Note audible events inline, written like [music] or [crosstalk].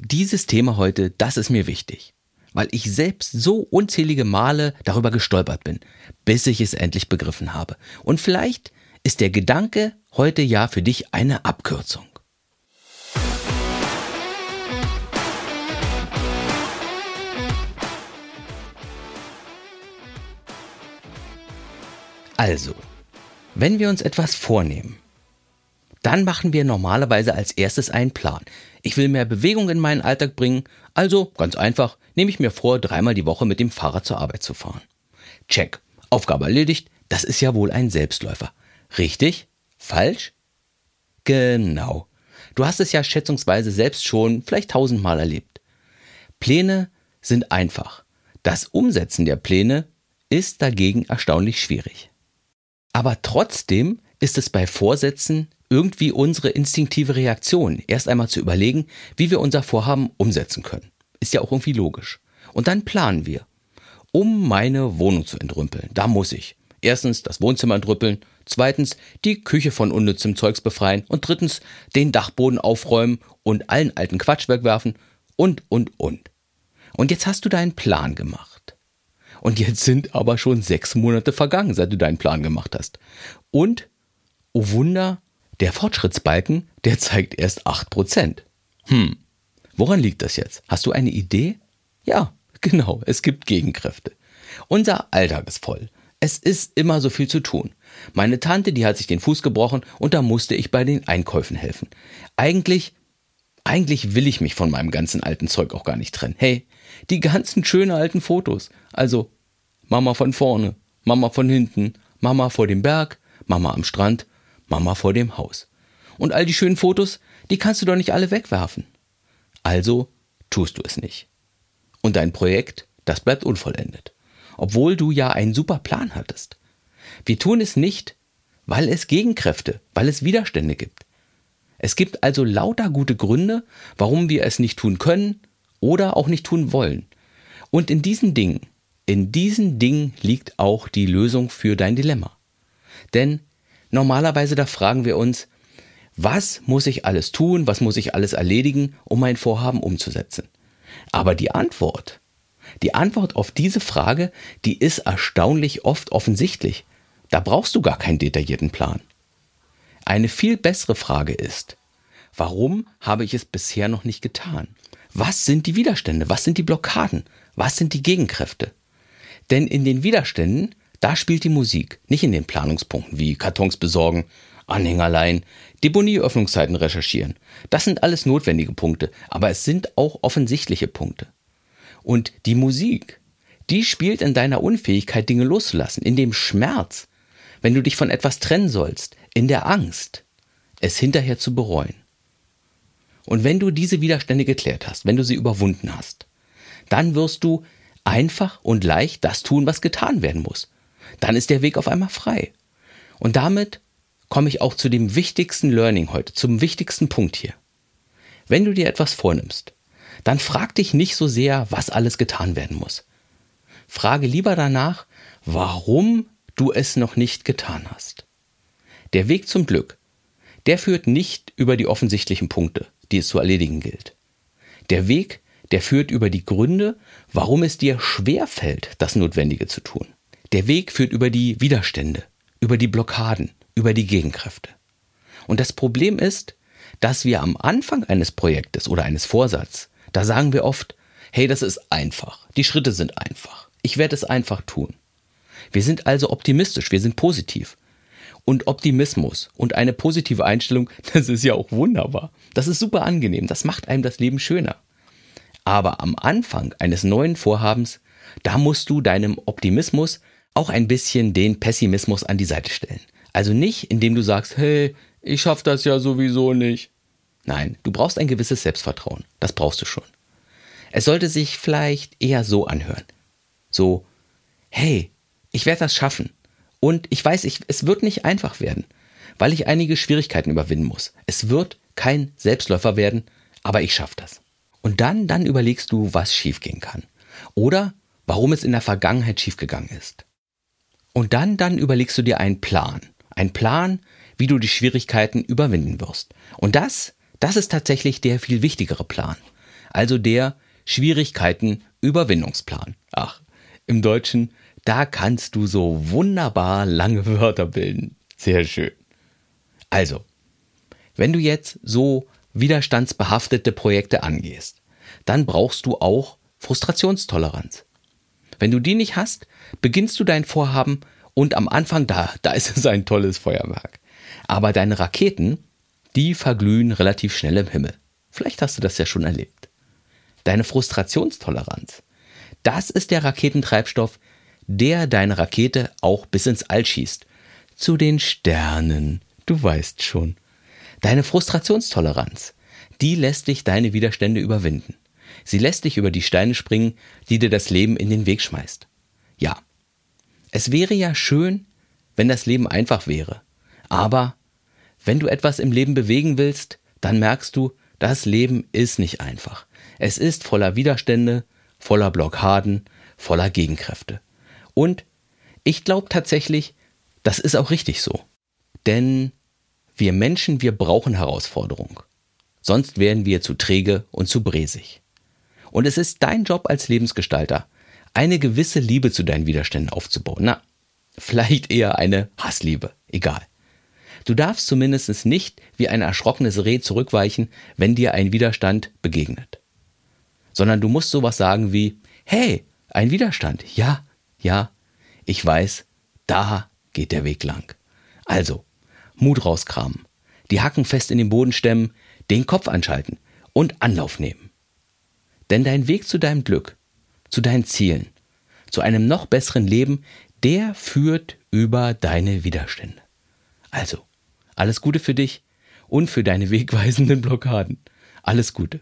Dieses Thema heute, das ist mir wichtig, weil ich selbst so unzählige Male darüber gestolpert bin, bis ich es endlich begriffen habe. Und vielleicht ist der Gedanke heute ja für dich eine Abkürzung. Also, wenn wir uns etwas vornehmen, dann machen wir normalerweise als erstes einen Plan. Ich will mehr Bewegung in meinen Alltag bringen, also ganz einfach, nehme ich mir vor, dreimal die Woche mit dem Fahrrad zur Arbeit zu fahren. Check. Aufgabe erledigt, das ist ja wohl ein Selbstläufer. Richtig? Falsch? Genau. Du hast es ja schätzungsweise selbst schon vielleicht tausendmal erlebt. Pläne sind einfach. Das Umsetzen der Pläne ist dagegen erstaunlich schwierig. Aber trotzdem ist es bei Vorsätzen irgendwie unsere instinktive Reaktion, erst einmal zu überlegen, wie wir unser Vorhaben umsetzen können. Ist ja auch irgendwie logisch. Und dann planen wir. Um meine Wohnung zu entrümpeln, da muss ich. Erstens das Wohnzimmer entrüppeln, zweitens die Küche von unnützem Zeugs befreien und drittens den Dachboden aufräumen und allen alten Quatsch wegwerfen und, und, und. Und jetzt hast du deinen Plan gemacht. Und jetzt sind aber schon sechs Monate vergangen, seit du deinen Plan gemacht hast. Und, oh Wunder, der Fortschrittsbalken, der zeigt erst 8%. Hm, woran liegt das jetzt? Hast du eine Idee? Ja, genau, es gibt Gegenkräfte. Unser Alltag ist voll. Es ist immer so viel zu tun. Meine Tante, die hat sich den Fuß gebrochen und da musste ich bei den Einkäufen helfen. Eigentlich, eigentlich will ich mich von meinem ganzen alten Zeug auch gar nicht trennen. Hey, die ganzen schönen alten Fotos. Also Mama von vorne, Mama von hinten, Mama vor dem Berg, Mama am Strand Mama vor dem Haus. Und all die schönen Fotos, die kannst du doch nicht alle wegwerfen. Also tust du es nicht. Und dein Projekt, das bleibt unvollendet. Obwohl du ja einen super Plan hattest. Wir tun es nicht, weil es Gegenkräfte, weil es Widerstände gibt. Es gibt also lauter gute Gründe, warum wir es nicht tun können oder auch nicht tun wollen. Und in diesen Dingen, in diesen Dingen liegt auch die Lösung für dein Dilemma. Denn Normalerweise da fragen wir uns, was muss ich alles tun, was muss ich alles erledigen, um mein Vorhaben umzusetzen? Aber die Antwort, die Antwort auf diese Frage, die ist erstaunlich oft offensichtlich. Da brauchst du gar keinen detaillierten Plan. Eine viel bessere Frage ist, warum habe ich es bisher noch nicht getan? Was sind die Widerstände? Was sind die Blockaden? Was sind die Gegenkräfte? Denn in den Widerständen da spielt die Musik, nicht in den Planungspunkten wie Kartons besorgen, Anhängerleihen, Deponieöffnungszeiten recherchieren. Das sind alles notwendige Punkte, aber es sind auch offensichtliche Punkte. Und die Musik, die spielt in deiner Unfähigkeit, Dinge loszulassen, in dem Schmerz, wenn du dich von etwas trennen sollst, in der Angst, es hinterher zu bereuen. Und wenn du diese Widerstände geklärt hast, wenn du sie überwunden hast, dann wirst du einfach und leicht das tun, was getan werden muss dann ist der Weg auf einmal frei. Und damit komme ich auch zu dem wichtigsten Learning heute, zum wichtigsten Punkt hier. Wenn du dir etwas vornimmst, dann frag dich nicht so sehr, was alles getan werden muss. Frage lieber danach, warum du es noch nicht getan hast. Der Weg zum Glück, der führt nicht über die offensichtlichen Punkte, die es zu erledigen gilt. Der Weg, der führt über die Gründe, warum es dir schwer fällt, das Notwendige zu tun. Der Weg führt über die Widerstände, über die Blockaden, über die Gegenkräfte. Und das Problem ist, dass wir am Anfang eines Projektes oder eines Vorsatzes, da sagen wir oft, hey, das ist einfach, die Schritte sind einfach, ich werde es einfach tun. Wir sind also optimistisch, wir sind positiv. Und Optimismus und eine positive Einstellung, [laughs] das ist ja auch wunderbar. Das ist super angenehm, das macht einem das Leben schöner. Aber am Anfang eines neuen Vorhabens, da musst du deinem Optimismus auch ein bisschen den Pessimismus an die Seite stellen. Also nicht, indem du sagst, hey, ich schaff das ja sowieso nicht. Nein, du brauchst ein gewisses Selbstvertrauen. Das brauchst du schon. Es sollte sich vielleicht eher so anhören. So, hey, ich werde das schaffen. Und ich weiß, ich, es wird nicht einfach werden, weil ich einige Schwierigkeiten überwinden muss. Es wird kein Selbstläufer werden, aber ich schaffe das. Und dann, dann überlegst du, was schiefgehen kann. Oder warum es in der Vergangenheit schiefgegangen ist. Und dann, dann überlegst du dir einen Plan. Ein Plan, wie du die Schwierigkeiten überwinden wirst. Und das, das ist tatsächlich der viel wichtigere Plan. also der Schwierigkeiten-Überwindungsplan. Ach, im Deutschen, da kannst du so wunderbar lange Wörter bilden. Sehr schön. Also, wenn du jetzt so widerstandsbehaftete Projekte angehst, dann brauchst du auch Frustrationstoleranz. Wenn du die nicht hast, beginnst du dein Vorhaben und am Anfang da, da ist es ein tolles Feuerwerk. Aber deine Raketen, die verglühen relativ schnell im Himmel. Vielleicht hast du das ja schon erlebt. Deine Frustrationstoleranz, das ist der Raketentreibstoff, der deine Rakete auch bis ins All schießt. Zu den Sternen, du weißt schon. Deine Frustrationstoleranz, die lässt dich deine Widerstände überwinden. Sie lässt dich über die Steine springen, die dir das Leben in den Weg schmeißt. Ja, es wäre ja schön, wenn das Leben einfach wäre. Aber wenn du etwas im Leben bewegen willst, dann merkst du, das Leben ist nicht einfach. Es ist voller Widerstände, voller Blockaden, voller Gegenkräfte. Und ich glaube tatsächlich, das ist auch richtig so. Denn wir Menschen, wir brauchen Herausforderung. Sonst werden wir zu träge und zu bresig. Und es ist dein Job als Lebensgestalter, eine gewisse Liebe zu deinen Widerständen aufzubauen. Na, vielleicht eher eine Hassliebe, egal. Du darfst zumindest nicht wie ein erschrockenes Reh zurückweichen, wenn dir ein Widerstand begegnet. Sondern du musst sowas sagen wie, hey, ein Widerstand, ja, ja, ich weiß, da geht der Weg lang. Also, Mut rauskramen, die Hacken fest in den Boden stemmen, den Kopf anschalten und Anlauf nehmen. Denn dein Weg zu deinem Glück, zu deinen Zielen, zu einem noch besseren Leben, der führt über deine Widerstände. Also, alles Gute für dich und für deine wegweisenden Blockaden. Alles Gute.